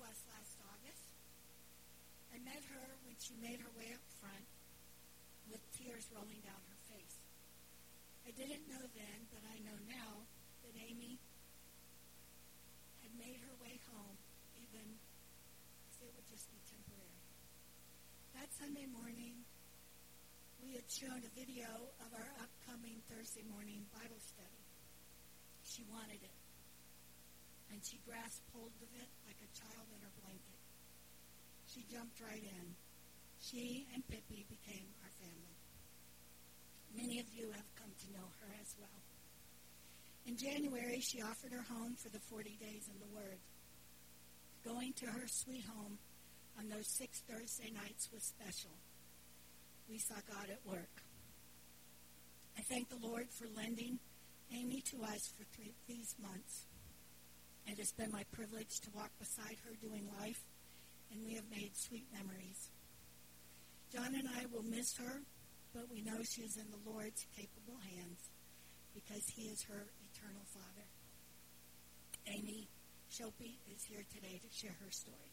last August. I met her when she made her way up front with tears rolling down her face. I didn't know then, but I know now that Amy had made her way home, even if it would just be temporary. That Sunday morning, we had shown a video of our upcoming Thursday morning Bible study. She wanted it. And she grasped hold of it like a child in her blanket. She jumped right in. She and Pippi became our family. Many of you have come to know her as well. In January, she offered her home for the 40 days in the Word. Going to her sweet home on those six Thursday nights was special. We saw God at work. I thank the Lord for lending Amy to us for three, these months. It has been my privilege to walk beside her doing life, and we have made sweet memories. John and I will miss her, but we know she is in the Lord's capable hands because he is her eternal Father. Amy Shopey is here today to share her story.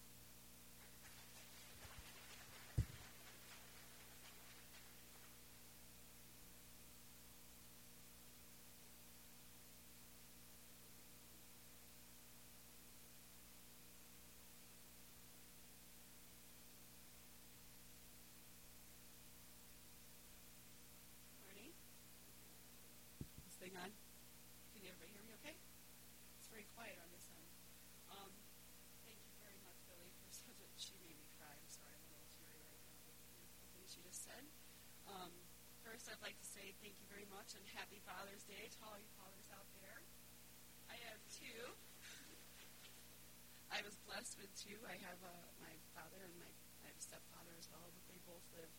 first, I'd like to say thank you very much and happy Father's Day to all you fathers out there. I have two. I was two. I have uh, my father and my I have a stepfather as well, but they both live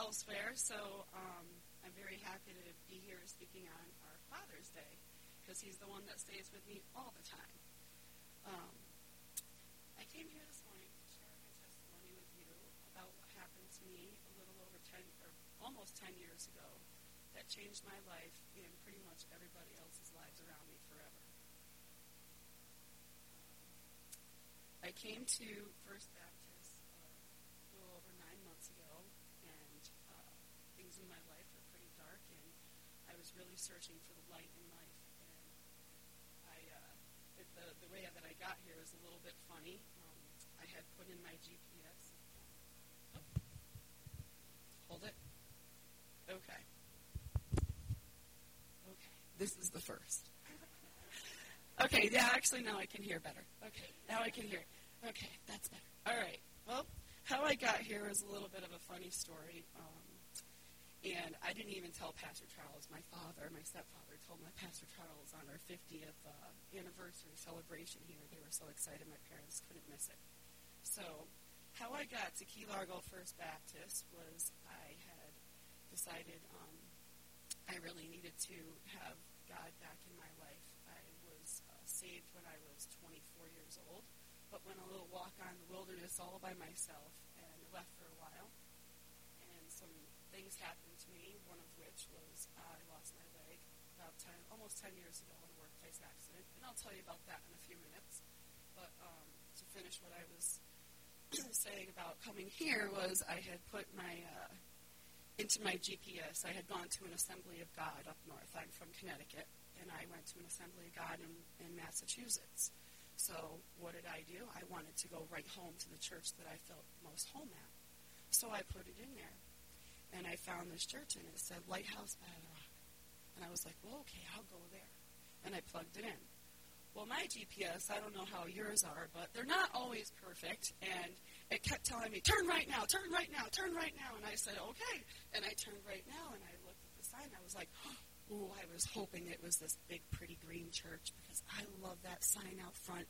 elsewhere. So um, I'm very happy to be here speaking on our Father's Day because he's the one that stays with me all the time. Um, I came here this morning to share my testimony with you about what happened to me a little over 10 or almost 10 years ago that changed my life and pretty much everybody else's lives around me forever. I came to First Baptist uh, a little over nine months ago, and uh, things in my life were pretty dark, and I was really searching for the light in life. And I, uh, it, the, the way that I got here is a little bit funny. Um, I had put in my GPS. Oh. Hold it. Okay. Okay. This is the first. Okay, yeah, actually, now I can hear better. Okay, now I can hear. Okay, that's better. All right. Well, how I got here is a little bit of a funny story. Um, and I didn't even tell Pastor Charles. My father, my stepfather, told my Pastor Charles on our 50th uh, anniversary celebration here. They were so excited, my parents couldn't miss it. So, how I got to Key Largo First Baptist was I had decided um, I really needed to have God back in my life. I was uh, saved when I was 24 years old, but went a little walk on the wilderness all by myself and left for a while. And some things happened to me, one of which was I lost my leg about 10, almost 10 years ago in a workplace accident. And I'll tell you about that in a few minutes. But um, to finish what I was saying about coming here was I had put my uh, into my GPS. I had gone to an Assembly of God up north. I'm from Connecticut, and I went to an Assembly of God in, in Massachusetts. So what did I do? I wanted to go right home to the church that I felt most home at. So I put it in there, and I found this church, and it said Lighthouse by the Rock. And I was like, well, okay, I'll go there. And I plugged it in. Well, my GPS, I don't know how yours are, but they're not always perfect, and it kept telling me, turn right now, turn right now, turn right now. And I said, okay. And I turned right now, and I looked at the sign. And I was like, oh, I was hoping it was this big, pretty green church because I love that sign out front.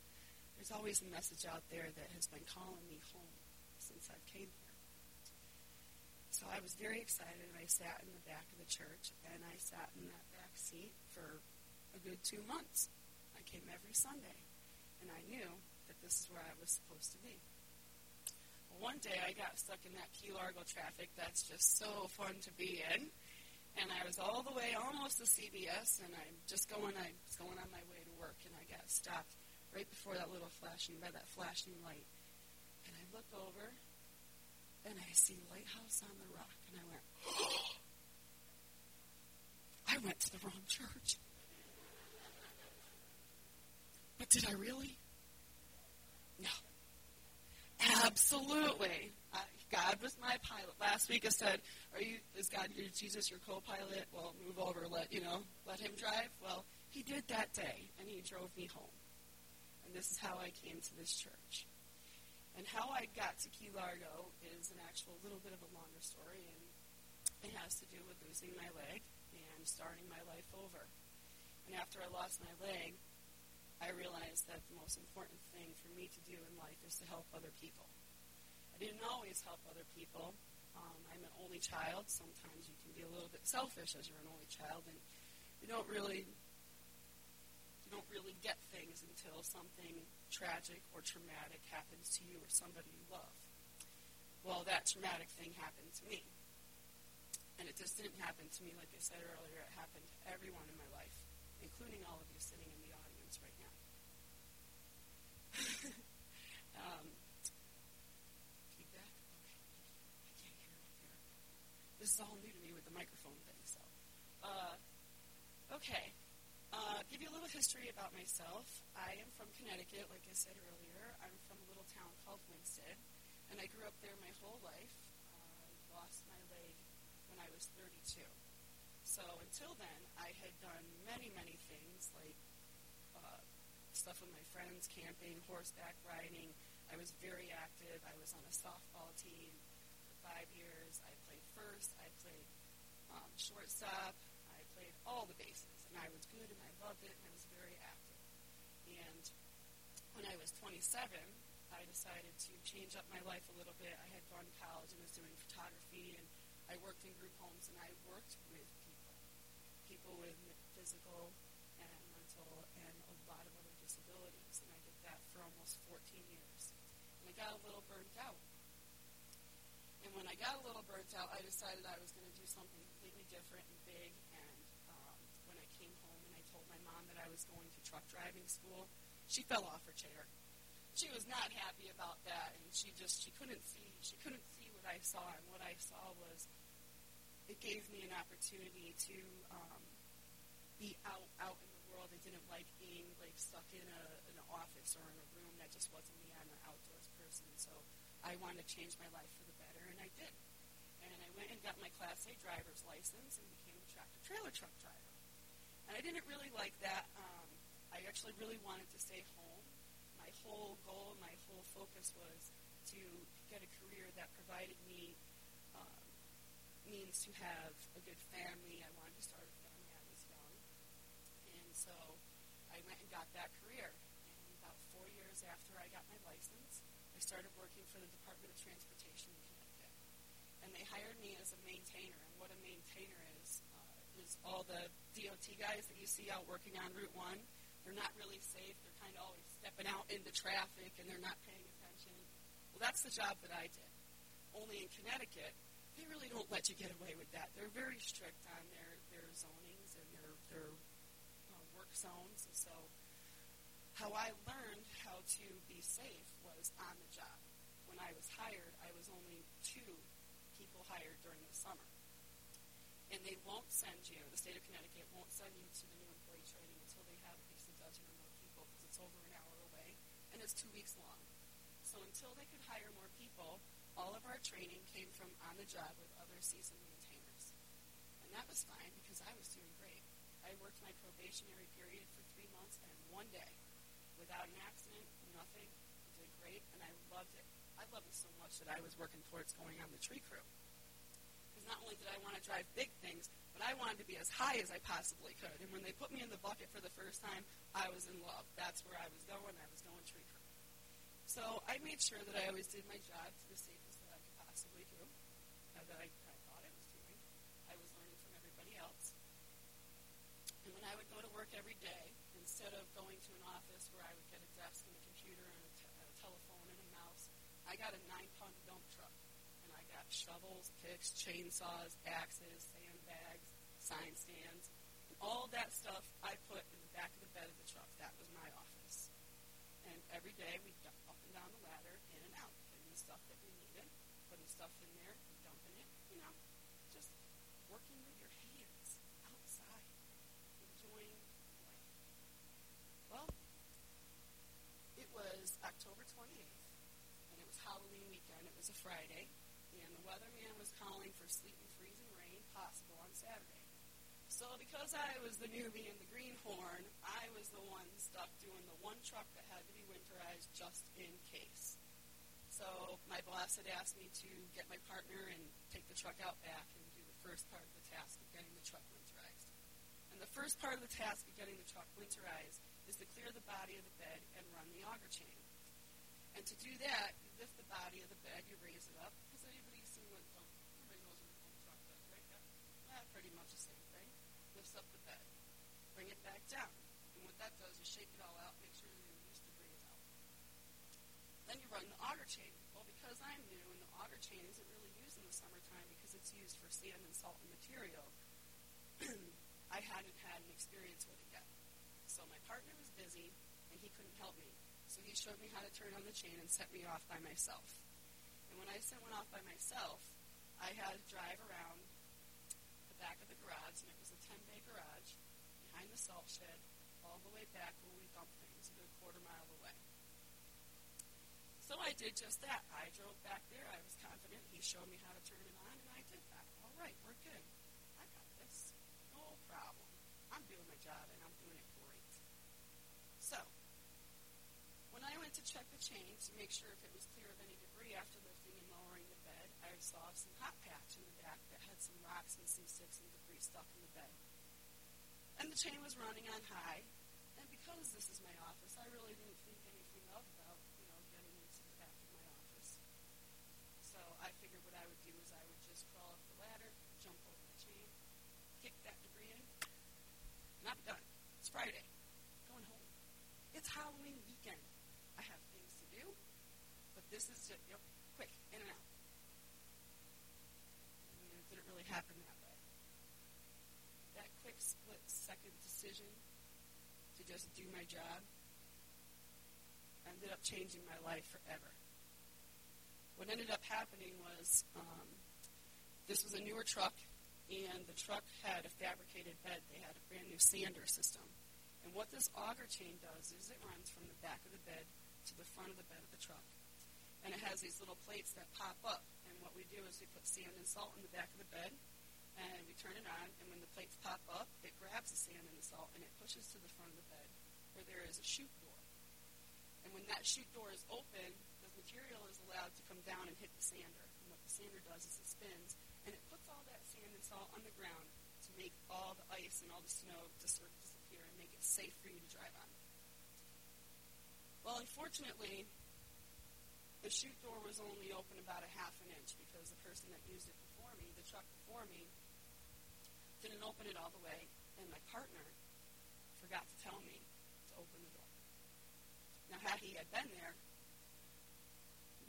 There's always a message out there that has been calling me home since I came here. So I was very excited, and I sat in the back of the church, and I sat in that back seat for a good two months. I came every Sunday, and I knew that this is where I was supposed to be. Well, one day I got stuck in that Key Largo traffic that's just so fun to be in. And I was all the way almost to CVS, and I'm just going, I was going on my way to work, and I got stopped right before that little flashing, by that flashing light. And I look over, and I see Lighthouse on the Rock, and I went, oh, I went to the wrong church. But did I really? No. Absolutely. God was my pilot. Last week I said, "Are you? Is God your Jesus your co-pilot? Well, move over. Let you know. Let him drive." Well, he did that day, and he drove me home. And this is how I came to this church. And how I got to Key Largo is an actual little bit of a longer story, and it has to do with losing my leg and starting my life over. And after I lost my leg, I realized that the most important thing for me to do in life is to help other people. I didn't always help other people. Um, I'm an only child. Sometimes you can be a little bit selfish as you're an only child, and you don't really you don't really get things until something tragic or traumatic happens to you or somebody you love. Well, that traumatic thing happened to me. And it just didn't happen to me, like I said earlier, it happened to everyone in my life, including all of you sitting in the audience right now. um, feedback? Okay, I can't hear it here. This is all new to me with the microphone thing, so. Uh, okay. Uh, give you a little history about myself. I am from Connecticut, like I said earlier. I'm from a little town called Winsted, and I grew up there my whole life. Uh, lost my leg when I was 32. So until then, I had done many, many things like uh, stuff with my friends, camping, horseback riding. I was very active. I was on a softball team for five years. I played first. I played um, shortstop. I played all the bases and I was good and I loved it and I was very active. And when I was 27, I decided to change up my life a little bit. I had gone to college and was doing photography and I worked in group homes and I worked with people, people with physical and mental and a lot of other disabilities. And I did that for almost 14 years. And I got a little burnt out. And when I got a little burnt out, I decided I was going to do something completely different and big And um, when I came home and I told my mom that I was going to truck driving school, she fell off her chair. She was not happy about that, and she just she couldn't see she couldn't see what I saw, and what I saw was it gave me an opportunity to um, be out out in the world. I didn't like being like stuck in a an office or in a room. That just wasn't me. I'm an outdoors person, so I wanted to change my life for the I did. And I went and got my Class A driver's license and became a tractor trailer truck driver. And I didn't really like that. Um, I actually really wanted to stay home. My whole goal, my whole focus was to get a career that provided me um, means to have a good family. I wanted to start a family. I was young. And so I went and got that career. And about four years after I got my license, I started working for the Department of Transportation in. And they hired me as a maintainer. And what a maintainer is, uh, is all the DOT guys that you see out working on Route 1, they're not really safe. They're kind of always stepping out into traffic and they're not paying attention. Well, that's the job that I did. Only in Connecticut, they really don't let you get away with that. They're very strict on their, their zonings and their, their uh, work zones. And so how I learned how to be safe was on the job. When I was hired, I was only two people hired during the summer and they won't send you, the state of Connecticut won't send you to the new employee training until they have at least a dozen or more people because it's over an hour away and it's two weeks long. So until they could hire more people, all of our training came from on the job with other seasoned maintainers. And that was fine because I was doing great. I worked my probationary period for three months and one day without an accident, nothing. I did great and I loved it. I loved it so much that I was working towards going on the tree crew because not only did I want to drive big things, but I wanted to be as high as I possibly could. And when they put me in the bucket for the first time, I was in love. That's where I was going. I was going tree crew. So I made sure that I always did my job to the safest that I could possibly do, uh, that I, I thought I was doing. I was learning from everybody else. And when I would go to work every day, instead of going to an office where I would get a desk and a computer and I got shovels, picks, chainsaws, axes, sandbags, sign stands, and all that stuff I put in the back of the bed of the truck. That was my office. And every day we up and down the ladder, in and out, getting the stuff that we needed, putting stuff in there, dumping it, you know, just working with your hands outside, enjoying life. Well, it was October 28th, and it was Halloween weekend. It was a Friday, and the weatherman was calling for sleet and freezing rain possible on Saturday. So because I was the newbie in the greenhorn, I was the one stuck doing the one truck that had to be winterized just in case. So my boss had asked me to get my partner and take the truck out back and do the first part of the task of getting the truck winterized. And the first part of the task of getting the truck winterized is to clear the body of the bed and run the auger chain. And to do that, you lift the body of the bed, you raise it up. Has anybody seen what oh, everybody knows what a pump truck does, right? Eh, pretty much the same thing. Lifts up the bed, bring it back down. And what that does is shake it all out, make sure the loose debris is out. Then you run the auger chain. Well, because I'm new and the auger chain isn't really used in the summertime because it's used for sand and salt and material, I hadn't had an experience with it yet. So my partner was busy and he couldn't help me. So he showed me how to turn on the chain and set me off by myself. And when I went off by myself, I had to drive around the back of the garage, and it was a 10 bay garage behind the salt shed, all the way back where we dump things, a good quarter mile away. So I did just that. I drove back there. I was confident. He showed me how to turn it on, and I did that. All right, we're good. I got this. No problem. I'm doing my job, and I'm doing it great. So, when I went to check the chain to make sure if it was clear of any debris after lifting and lowering the bed, I saw some hot patch in the back that had some rocks and some sticks and debris stuck in the bed. And the chain was running on high, and because this is my office, I really didn't think anything of about, you know, getting into the back of my office. So I figured what I would do is I would just crawl up the ladder, jump over the chain, kick that debris in, and I'm done. It's Friday. Going home. It's Halloween weekend. I have things to do, but this is just, you know, quick, in and out. I mean, it didn't really happen that way. That quick split second decision to just do my job ended up changing my life forever. What ended up happening was um, this was a newer truck, and the truck had a fabricated bed. They had a brand new sander system. And what this auger chain does is it runs from the back of the bed to the front of the bed of the truck. And it has these little plates that pop up. And what we do is we put sand and salt in the back of the bed, and we turn it on, and when the plates pop up, it grabs the sand and the salt, and it pushes to the front of the bed where there is a chute door. And when that chute door is open, the material is allowed to come down and hit the sander. And what the sander does is it spins, and it puts all that sand and salt on the ground to make all the ice and all the snow disappear and make it safe for you to drive on. Well, unfortunately, the chute door was only open about a half an inch because the person that used it before me, the truck before me, didn't open it all the way, and my partner forgot to tell me to open the door. Now, had he had been there,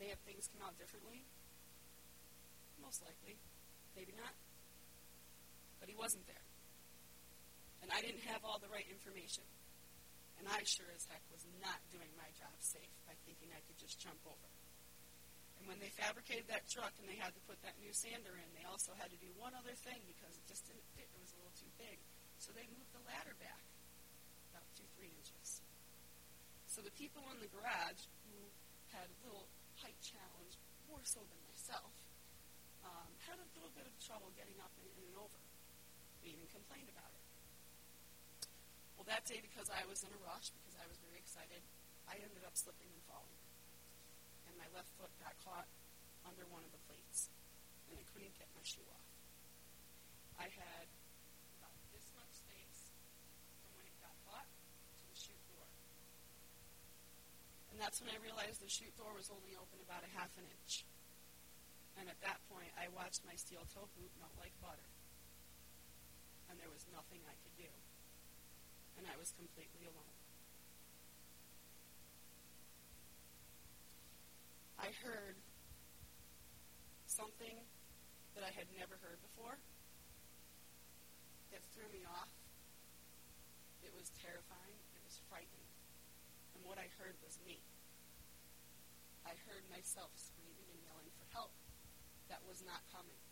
may have things come out differently. Most likely. Maybe not. But he wasn't there. And I didn't have all the right information. And I sure as heck was not doing my job safe by thinking I could just jump over. And when they fabricated that truck and they had to put that new sander in, they also had to do one other thing because it just didn't fit. It was a little too big. So they moved the ladder back about two, three inches. So the people in the garage who had a little height challenge, more so than myself, um, had a little bit of trouble getting up and in and over. We even complained about it. Well, that day, because I was in a rush, because I was very excited, I ended up slipping and falling. And my left foot got caught under one of the plates, and I couldn't get my shoe off. I had about this much space from when it got caught to the chute door. And that's when I realized the chute door was only open about a half an inch. And at that point, I watched my steel toe boot melt like butter. And there was nothing I could do. And I was completely alone. I heard something that I had never heard before. It threw me off. It was terrifying. It was frightening. And what I heard was me. I heard myself screaming and yelling for help. That was not coming.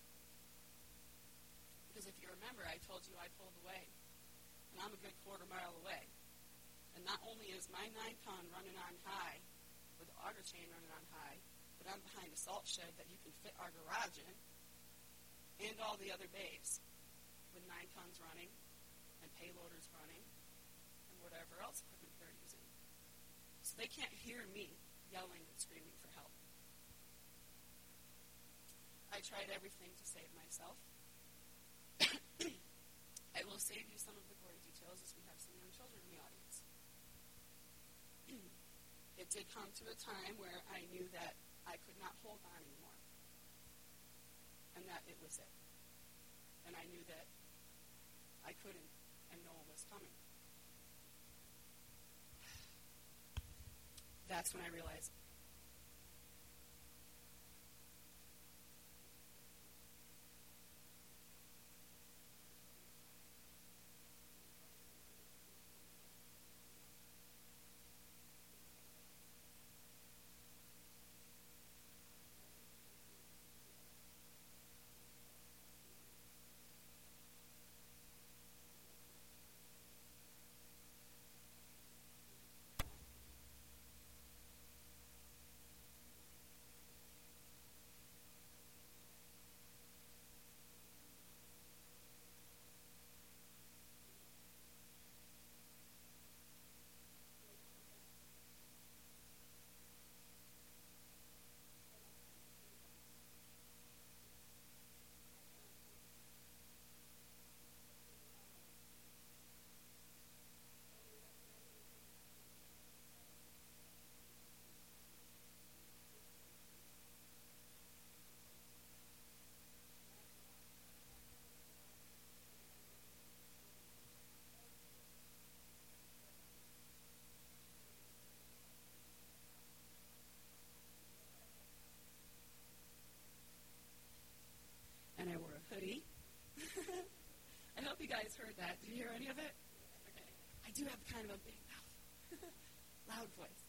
Because if you remember, I told you I pulled away. And I'm a good quarter mile away. And not only is my nine ton running on high, with the auger chain running on high, but I'm behind a salt shed that you can fit our garage in, and all the other bays, with nine tons running, and payloaders running, and whatever else equipment they're using. So they can't hear me yelling and screaming for help. I tried everything to save myself. I will save you some of the gory details as we have some young children in the audience. It did come to a time where I knew that I could not hold on anymore. And that it was it. And I knew that I couldn't, and no one was coming. That's when I realized guys heard that. Did you hear any of it? Okay. I do have kind of a big mouth, loud voice.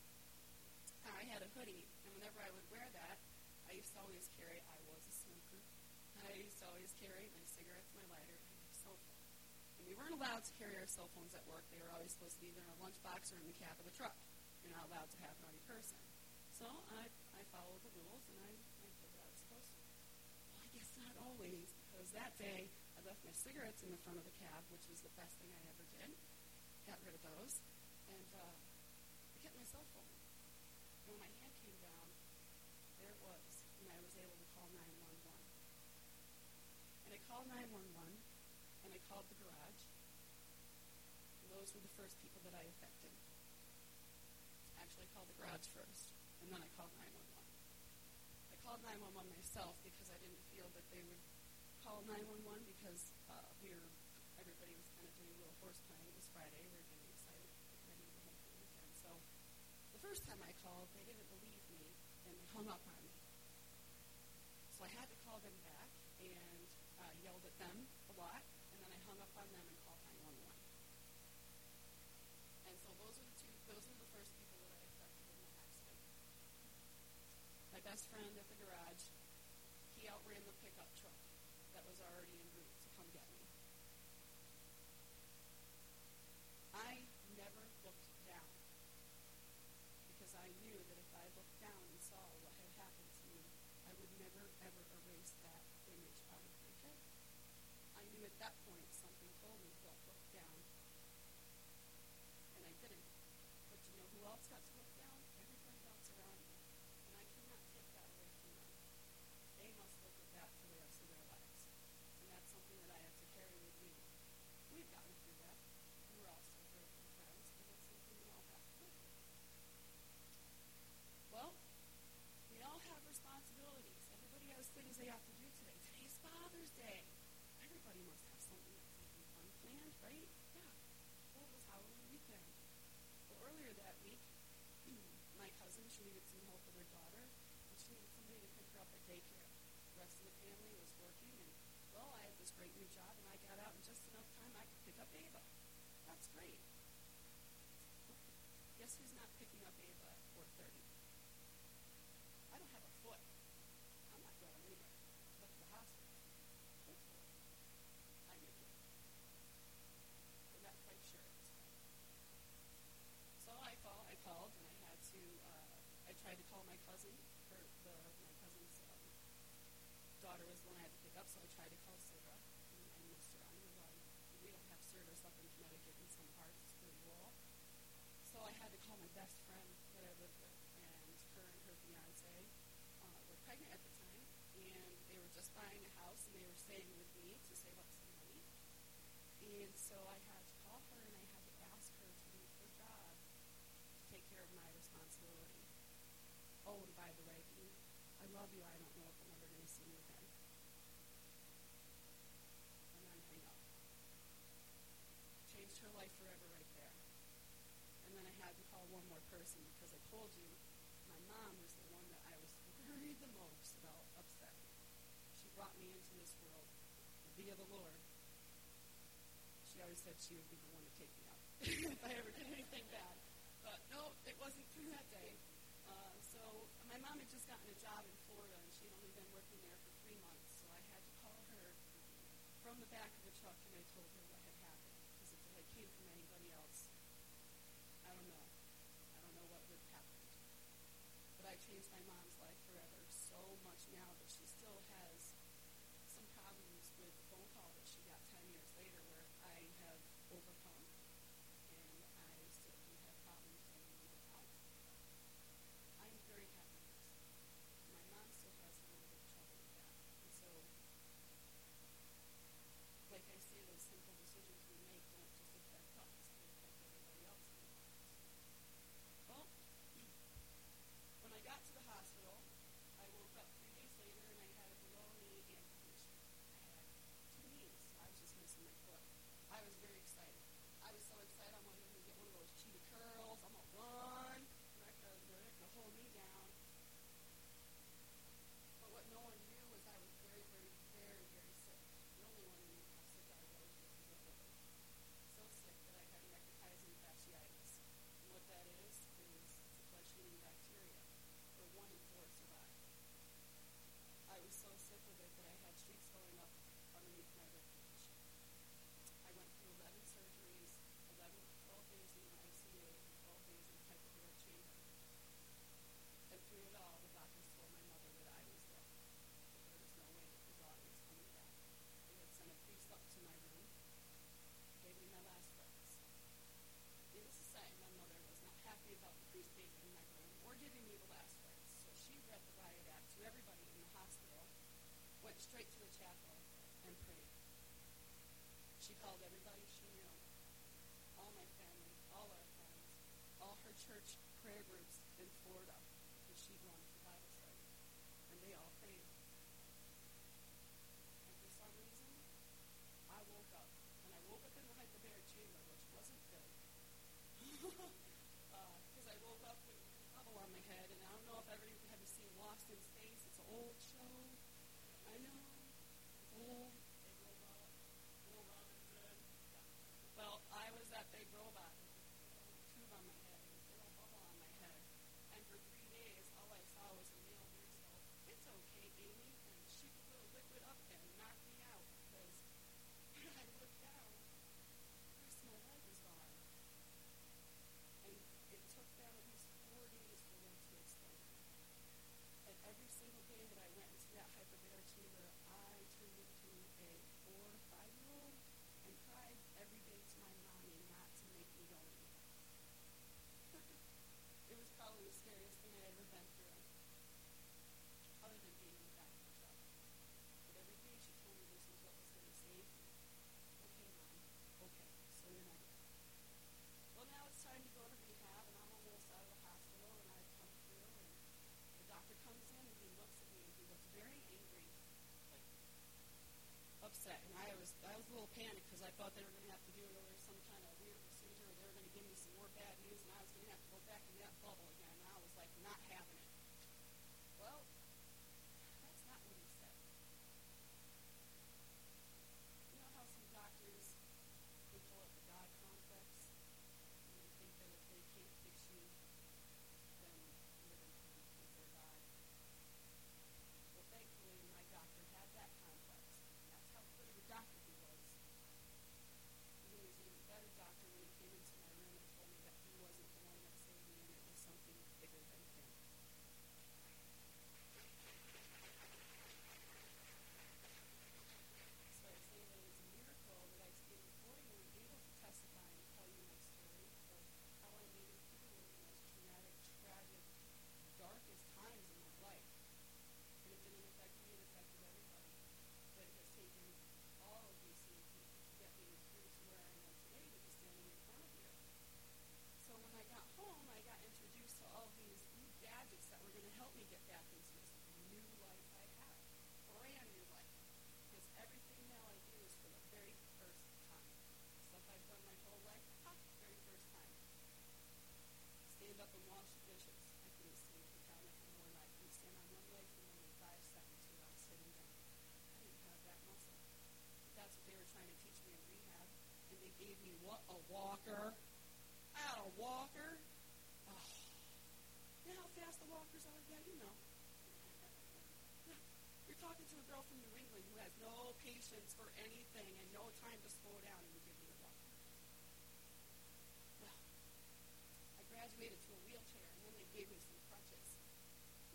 Uh, I had a hoodie, and whenever I would wear that, I used to always carry, I was a smoker, I used to always carry my cigarettes, my lighter, and my cell phone. And we weren't allowed to carry our cell phones at work. They were always supposed to be either in a lunchbox or in the cab of the truck. You're not allowed to have it on your person. So I, I followed the rules, and I, I did what I was supposed to. Well, I guess not always, because that day I left my cigarettes in the front of the cab, which was the best thing I ever did. Got rid of those, and uh, I kept my cell phone. When my hand came down, there it was, and I was able to call 911. And I called 911, and I called the garage. And those were the first people that I affected. Actually, I called the garage first, and then I called 911. I called 911 myself because I didn't feel that they would call 911 because uh, we were, everybody was kind of doing a little horse playing. It was Friday. We were getting excited, ready to home for the weekend. So the first time I called, they didn't believe me, and they hung up on me. So I had to call them back and uh, yelled at them a lot, and then I hung up on them and called 911. And so those are the two, those are the first people that I affected in the accident. My best friend at the garage, he outran the pickup truck that was already en route to come get me. I never looked down because I knew that if I looked down and saw what had happened to me, I would never, ever erase that image out of my head. I knew at that point something told me, don't look down. And I didn't. But you know who else got to look so I had to call her and I had to ask her to leave her job to take care of my responsibility. Oh, and by the way, I love you. I don't know if I'm ever going to see you again. And then hang up. Changed her life forever right there. And then I had to call one more person because I told you my mom was the one that I was worried the most about upsetting. She brought me into this world via the Lord always said she would be the one to take me out if I ever did anything bad. But no, it wasn't through that day. Uh, so my mom had just gotten a job in Florida, and she'd only been working there for three months. So I had to call her from the back of the truck, and I told her what had happened. Because if it had came from anybody else, I don't know. I don't know what would have happened. But I changed my mom's life forever so much now that she still has over time.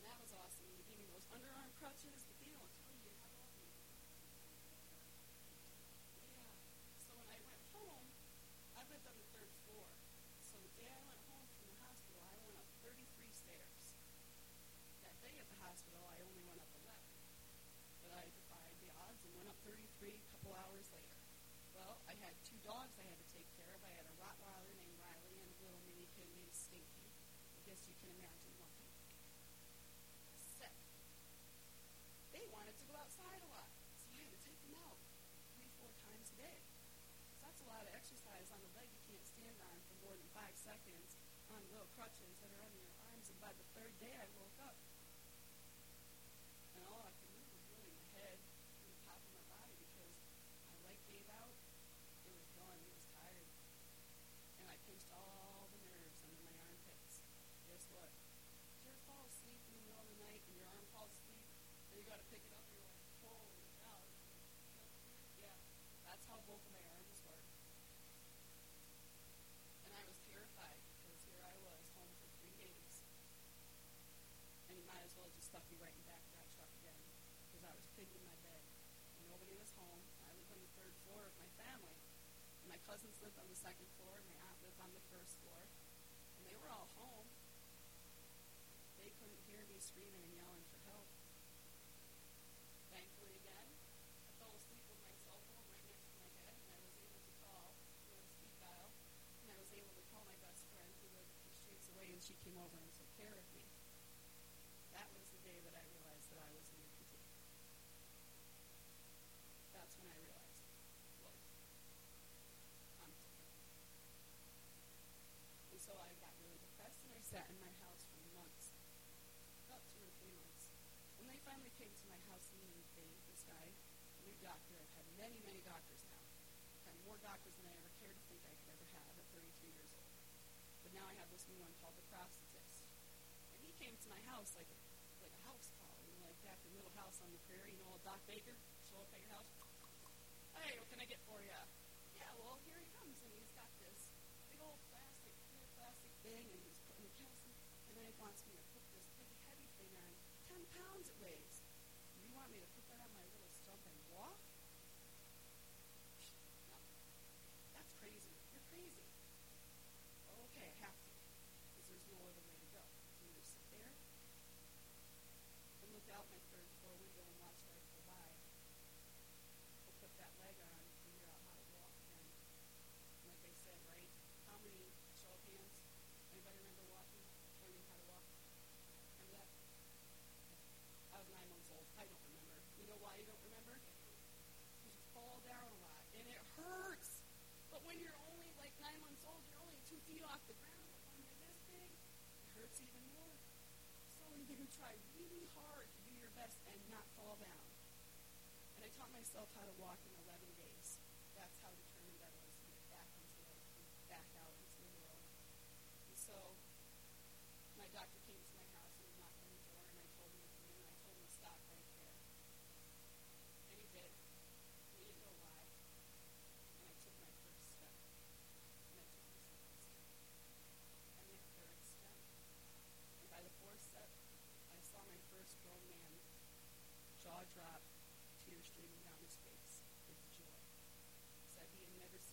That was awesome. They gave me those underarm crutches, but they don't tell you how often. Yeah. So when I went home, I lived on the third floor. So the day I went home from the hospital, I went up 33 stairs. That day at the hospital, I only went up 11. But I defied the odds and went up 33 a couple hours later. Well, I had two dogs I had to take care of. I had a Rottweiler named Riley and a little mini kid named Stinky. I guess you can imagine Lumpy. Wanted to go outside a lot, so I had to take them out three, four times a day. So that's a lot of exercise on a leg you can't stand on for more than five seconds on little crutches that are under your arms. And by the third day, I woke up. And all I could move was really my head and the top of my body because my leg gave out. It was done. It was tired. And I pinched all the nerves under my armpits. Guess what? Did you ever fall asleep in the middle of the night and your arm falls asleep and you got to that's how both my arms work. And I was terrified because here I was home for three days. And you might as well just stuck me right in back that truck again because I was pinned in my bed. Nobody was home. I lived on the third floor of my family. My cousins lived on the second floor, and my aunt lived on the first floor. They were all home. They couldn't hear me screaming and yelling for help. Thankfully, again, I fell asleep with my cell phone right next to my head, and I was able to call you know, speed dial, and I was able to call my best friend who lived a few streets away,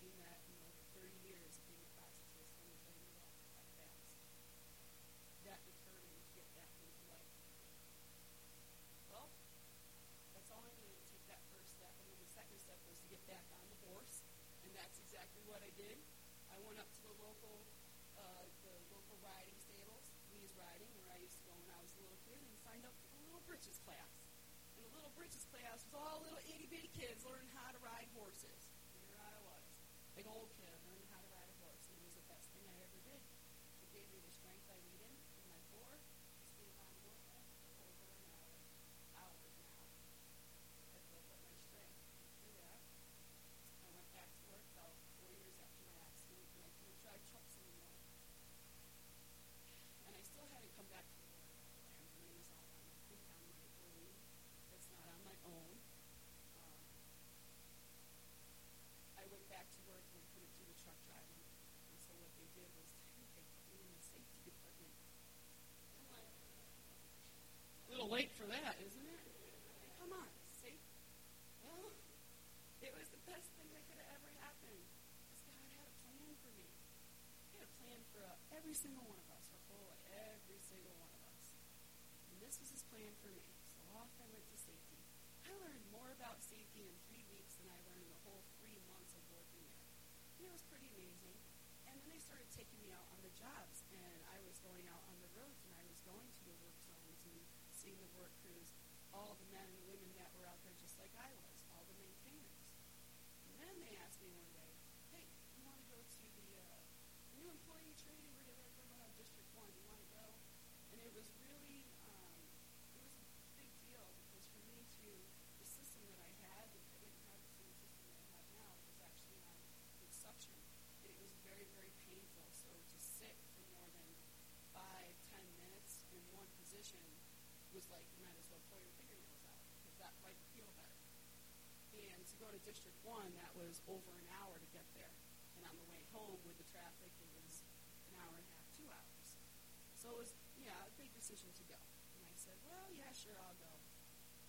seen that in over 30 years of being a prosthetist when he played walk that fast. That determined to get back into life. Well, that's all I needed to take that first step. And then the second step was to get back on the horse. And that's exactly what I did. I went up to the local uh, the local riding stables, Lee's Riding, where I used to go when I was a little kid, and signed up for the Little Britches class. And the Little Britches class was all little itty bitty kids learning how to ride horses. And here I was, big old kid learning how to ride a horse, and it was the best thing I ever did. It gave me the strength I needed in my core to stay on horseback for over an hour, hours now. I built up my strength. Through that, I went back to work about four years of those times they put me in the safety department. I'm like, a little late for that, isn't it? Come on, safe. Well, it was the best thing that could have ever happened. Because God had a plan for me. He had a plan for uh, every single one of us, for Paula, every single one of us. And this was his plan for me. So off I went to safety. I learned more about safety in three weeks than I learned in the whole three months of working there. And it was pretty amazing. And then they started taking me out on the jobs, and I was going out on the roads, and I was going to the work zones and seeing the work crews, all the men and women that were out there just like I was, all the maintainers. And then they asked me one day, hey, you want to go to the uh, new employee training? We're going to go out District 1. You want to go? And it was really, um, it was a big deal because for me to, the system that I had, I didn't have the same system that I have now, was actually on with suction. And it was very, very painful. So to sit for more than five, ten minutes in one position was like you might as well pull your fingernails out because that might feel better. And to go to District 1, that was over an hour to get there. And on the way home with the traffic, it was an hour and a half, two hours. So it was, yeah, a big decision to go. And I said, well, yeah, sure, I'll go.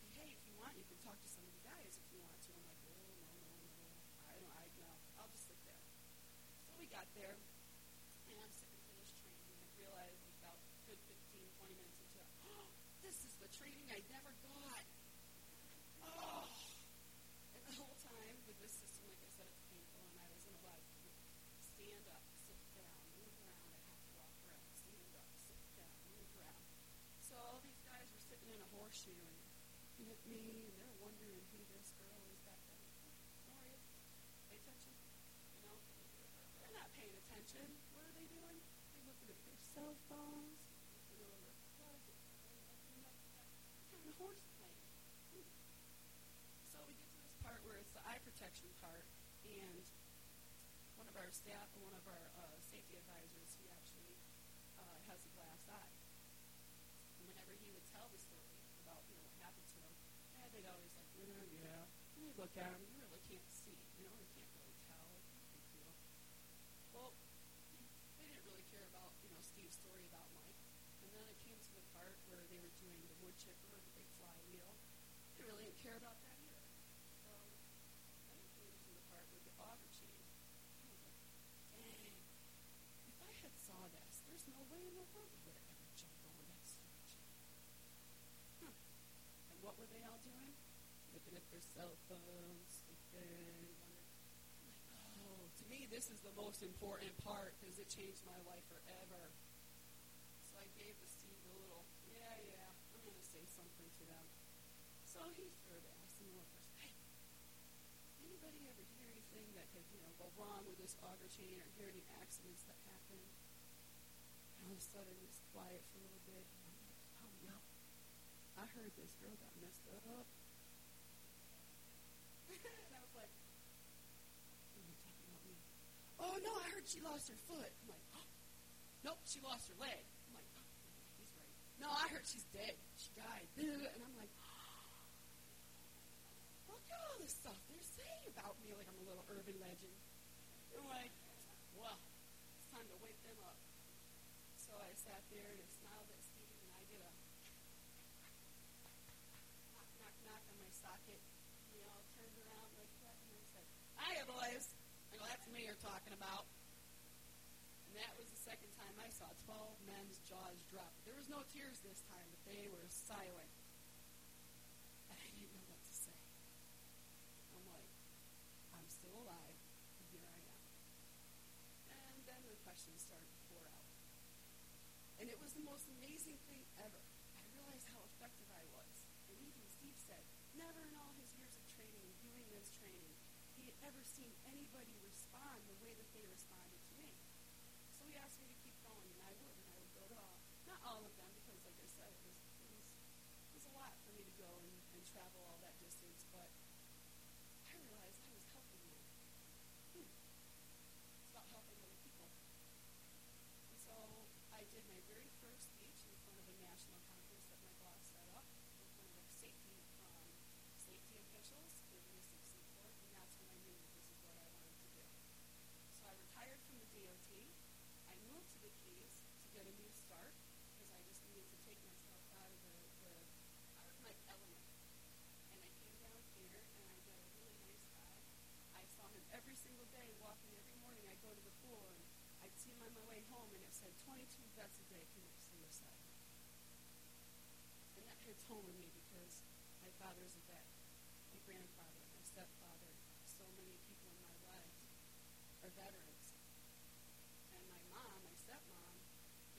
And, hey, if you want, you can talk to some of the guys if you want to. I'm like, oh, no, no, no. I don't, I, no, I'll just sit there. So we got there, and I'm sitting for this training, and I realized about good 15, 20 minutes into it, oh, this is the training I never got. Oh! And the whole time with this system, like I said, it's painful, and I wasn't allowed to stand up, sit down, move around. I have to walk around, stand up, sit down, move around. So all these guys were sitting in a horseshoe and looking at me, and they're wondering who this girl is back there. Don't worry, pay attention. You know, they're not paying attention. What are they doing? They're looking at their cell phones, looking over their clothes, looking up at that, having a horse playing. Hmm. So we get to this part where it's the eye protection part, and one of our staff, one of our uh, safety advisors, he actually a glass eye. And whenever he would tell the story about you know what happened to him, they'd always like, mm, yeah, yeah. And you look at him, you really can't see, you know, you can't really tell. It's no big deal. Well, they didn't really care about you know Steve's story about Mike. And then it came to the part where they were doing the wood chipper, the big flywheel. They really didn't care about that either. So then it came to the part with the auger chain. I was like, dang, if I had saw this, there's no way in the world I would have ever jumped over that stupid chain. Huh. And what were they all doing? Looking cell sleeping, like, oh, to me, this is the most important part because it changed my life forever. So I gave the Steve a little, yeah, yeah, I'm going to say something to them. So he started asking the workers, hey, anybody ever hear anything that could, you know, go wrong with this auger chain or hear any accidents that happen? And all of a sudden it's quiet for a little bit. And I'm like, oh, no. I heard this girl got messed up. And I was like, are you talking about me? Oh, no, I heard she lost her foot. I'm like, oh, nope, she lost her leg. I'm like, oh, he's right. No, I heard she's dead. She died. And I'm like, look at all this stuff they're saying about me like I'm a little urban legend. And I'm like, well, it's time to wake them up. So I sat there and I smiled at Steve and I did a knock, knock, knock on my socket. We all turned around like that and I said, hiya, boys. I go, that's me you're talking about. And that was the second time I saw 12 men's jaws drop. There was no tears this time, but they were silent. And I didn't know what to say. I'm like, I'm still alive, and here I am. And then the questions started to pour out. And it was the most amazing thing ever. I realized how effective I was. And even Steve said, never in all his years of training doing this training, ever seen anybody respond the way that they responded to me. So he asked me to keep going, and I would, and I would go to all, not all of them, because like I said, it was, it was, it was a lot for me to go and, and travel all that distance, but I realized I was helping them. Hmm. It's about helping other people. And so I did my very first speech in front of a national conference that my boss set up with one of safety um, safety officials in Mystic Seaport, and that's when I knew that this is what I wanted to do. So I retired from the DOT. I I'd see them on my way home, and it said 22 vets a day commit suicide. And that hits home with me because my father's a vet. My grandfather, my stepfather, so many people in my life are veterans. And my mom, my stepmom,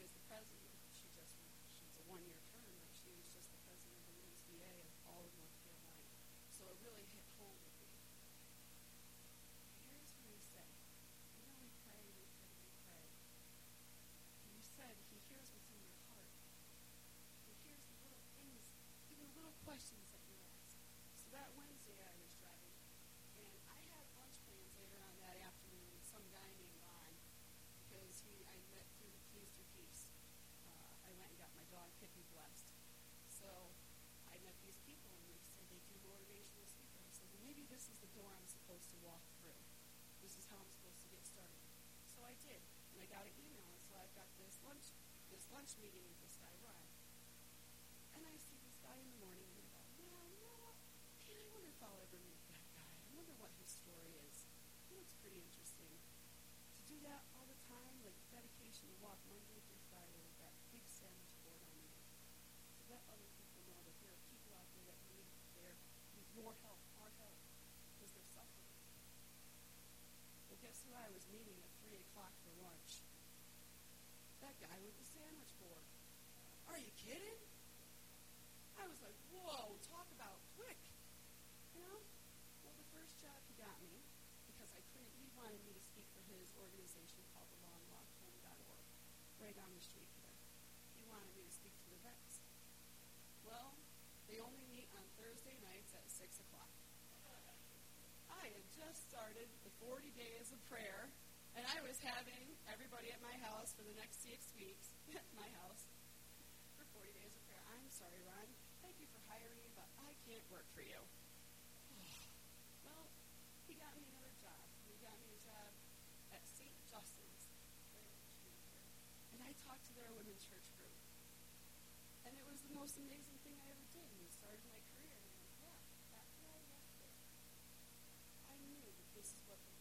is the president. She just she's a one-year term, but she was just the president of the VA of all of North Carolina. So it really hit home with I was having everybody at my house for the next six weeks, at my house, for 40 days of prayer. I'm sorry, Ron. Thank you for hiring me, but I can't work for you. well, he got me another job. He got me a job at St. Justin's. And I talked to their women's church group. And it was the most amazing thing I ever did. And it started my career. And I'm like, yeah, that's why I left it. I knew that this is what the